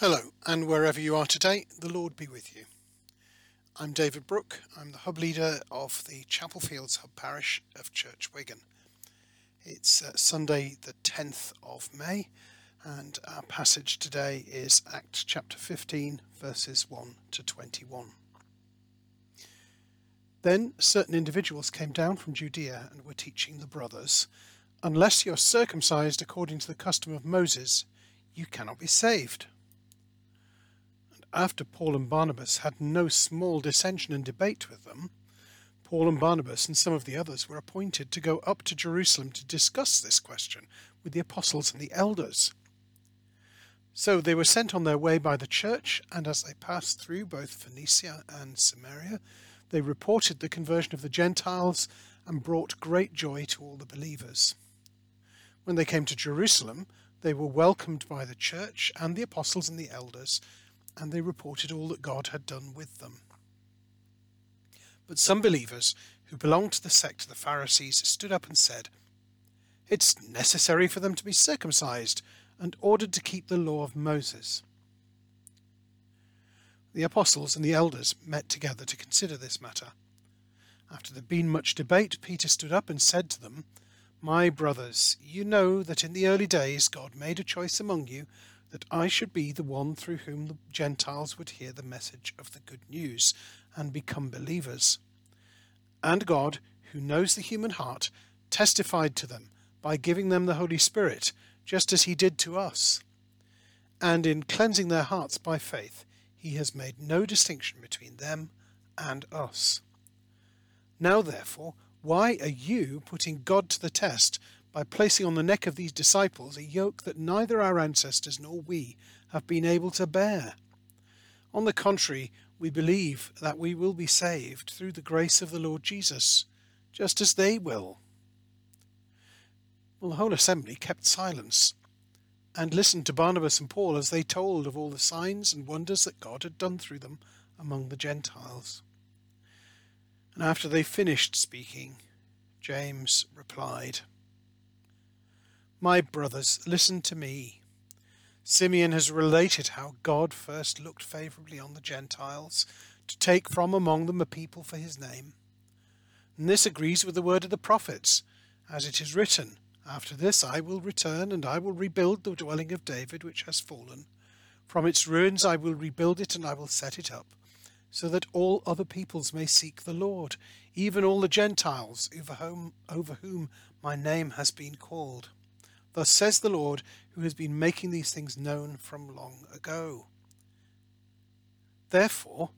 Hello, and wherever you are today, the Lord be with you. I'm David Brook. I'm the hub leader of the Chapel Fields Hub Parish of Church Wigan. It's uh, Sunday, the 10th of May, and our passage today is Acts chapter 15, verses 1 to 21. Then certain individuals came down from Judea and were teaching the brothers, Unless you are circumcised according to the custom of Moses, you cannot be saved after Paul and Barnabas had no small dissension and debate with them, Paul and Barnabas and some of the others were appointed to go up to Jerusalem to discuss this question with the apostles and the elders. So they were sent on their way by the church, and as they passed through both Phoenicia and Samaria, they reported the conversion of the Gentiles and brought great joy to all the believers. When they came to Jerusalem, they were welcomed by the church and the apostles and the elders, and they reported all that God had done with them. But some believers who belonged to the sect of the Pharisees stood up and said, It's necessary for them to be circumcised and ordered to keep the law of Moses. The apostles and the elders met together to consider this matter. After there had been much debate, Peter stood up and said to them, My brothers, you know that in the early days God made a choice among you that I should be the one through whom the Gentiles would hear the message of the good news and become believers. And God, who knows the human heart, testified to them by giving them the Holy Spirit, just as he did to us. And in cleansing their hearts by faith, he has made no distinction between them and us. Now, therefore, why are you putting God to the test by placing on the neck of these disciples a yoke that neither our ancestors nor we have been able to bear. On the contrary, we believe that we will be saved through the grace of the Lord Jesus, just as they will. Well, the whole assembly kept silence and listened to Barnabas and Paul as they told of all the signs and wonders that God had done through them among the Gentiles. And after they finished speaking, James replied, my brothers, listen to me. Simeon has related how God first looked favourably on the Gentiles to take from among them a people for his name. And this agrees with the word of the prophets, as it is written, After this I will return, and I will rebuild the dwelling of David which has fallen. From its ruins I will rebuild it, and I will set it up, so that all other peoples may seek the Lord, even all the Gentiles over whom, over whom my name has been called. Thus says the Lord, who has been making these things known from long ago. Therefore,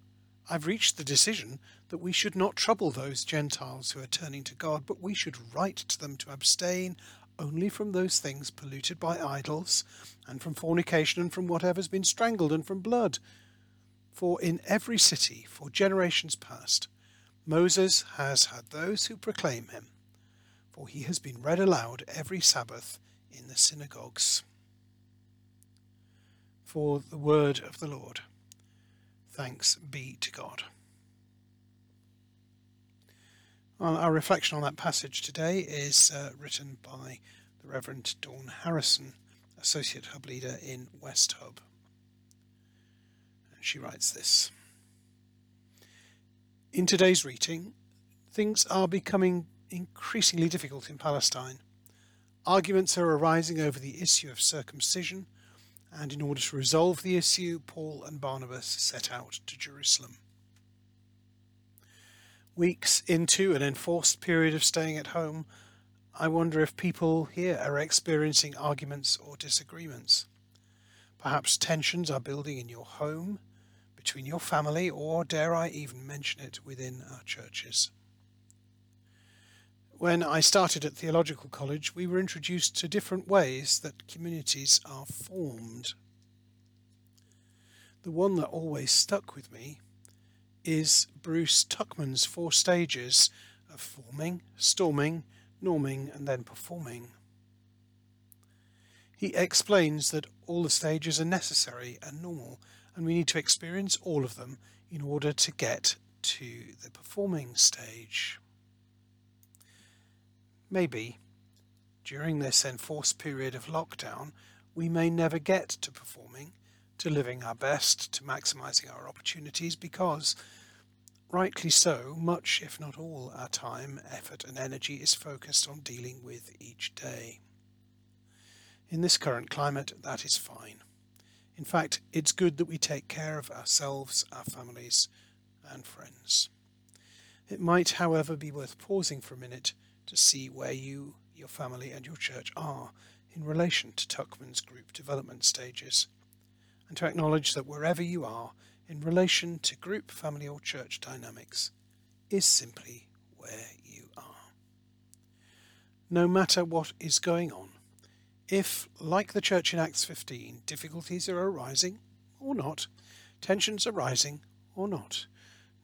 I've reached the decision that we should not trouble those Gentiles who are turning to God, but we should write to them to abstain only from those things polluted by idols, and from fornication, and from whatever has been strangled, and from blood. For in every city, for generations past, Moses has had those who proclaim him, for he has been read aloud every Sabbath in the synagogues. For the word of the Lord. Thanks be to God. Well, our reflection on that passage today is uh, written by the Reverend Dawn Harrison, Associate Hub Leader in West Hub. And she writes this In today's reading, things are becoming increasingly difficult in Palestine. Arguments are arising over the issue of circumcision, and in order to resolve the issue, Paul and Barnabas set out to Jerusalem. Weeks into an enforced period of staying at home, I wonder if people here are experiencing arguments or disagreements. Perhaps tensions are building in your home, between your family, or dare I even mention it, within our churches. When I started at theological college, we were introduced to different ways that communities are formed. The one that always stuck with me is Bruce Tuckman's four stages of forming, storming, norming, and then performing. He explains that all the stages are necessary and normal, and we need to experience all of them in order to get to the performing stage. Maybe, during this enforced period of lockdown, we may never get to performing to living our best, to maximising our opportunities, because, rightly so, much, if not all, our time, effort, and energy is focused on dealing with each day. In this current climate, that is fine. In fact, it's good that we take care of ourselves, our families, and friends. It might, however, be worth pausing for a minute to see where you, your family, and your church are in relation to Tuckman's group development stages, and to acknowledge that wherever you are in relation to group, family, or church dynamics is simply where you are. No matter what is going on, if, like the church in Acts 15, difficulties are arising or not, tensions are rising or not,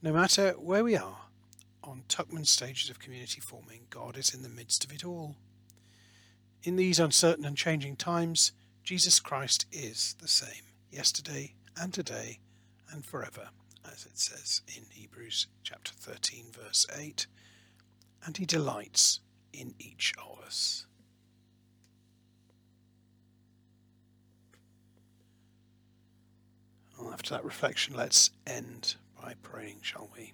no matter where we are on Tuckman's stages of community forming, God is in the midst of it all. In these uncertain and changing times, Jesus Christ is the same yesterday and today and forever, as it says in Hebrews chapter 13, verse 8, and he delights in each of us. Well, after that reflection, let's end by praying, shall we?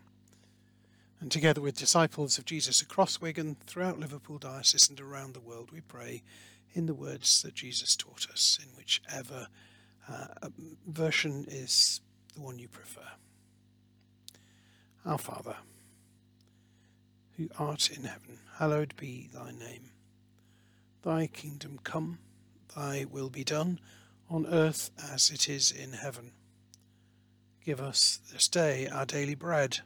And together with disciples of Jesus across Wigan, throughout Liverpool Diocese, and around the world, we pray in the words that Jesus taught us, in whichever uh, version is the one you prefer. Our Father, who art in heaven, hallowed be thy name. Thy kingdom come, thy will be done, on earth as it is in heaven. Give us this day our daily bread,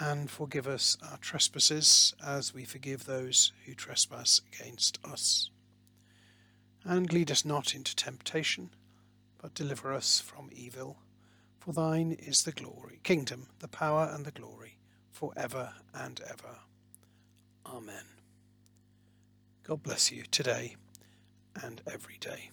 and forgive us our trespasses as we forgive those who trespass against us. And lead us not into temptation, but deliver us from evil. For thine is the glory, kingdom, the power, and the glory, for ever and ever. Amen. God bless you today and every day.